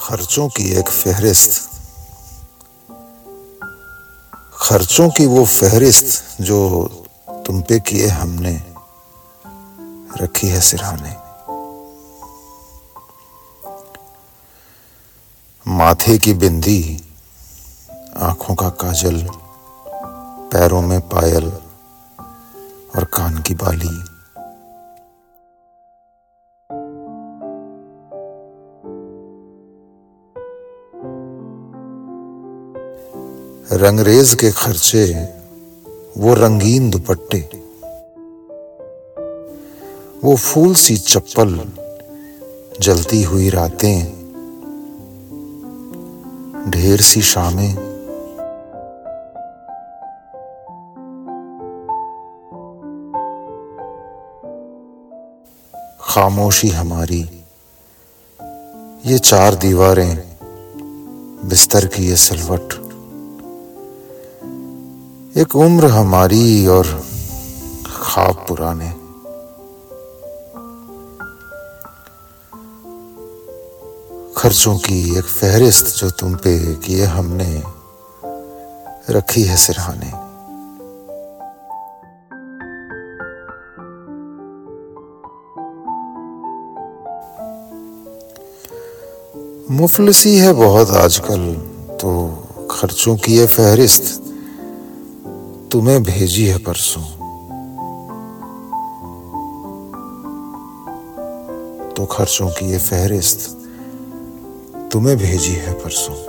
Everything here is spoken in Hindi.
खर्चों की एक फहरिस्त। खर्चों की वो फहरिस्त जो तुम पे किए हमने, रखी है सिरहाने माथे की बिंदी, आँखों का काजल, पैरों में पायल और कान की बाली। रंगरेज के खर्चे, वो रंगीन दुपट्टे, वो फूल सी चप्पल, जलती हुई रातें, ढेर सी शामें। खामोशी हमारी, ये चार दीवारें, बिस्तर की ये सिलवट एक उम्र हमारी और ख्वाब पुराने। खर्चों की एक फहरिस्त जो तुम पे किए हमने, रखी है सिरहाने। मुफलसी है बहुत आजकल तो खर्चों की ये फहरिस्त तुम्हें भेजी है परसों। तो खर्चों की ये फहरिस्त तुम्हें भेजी है परसों।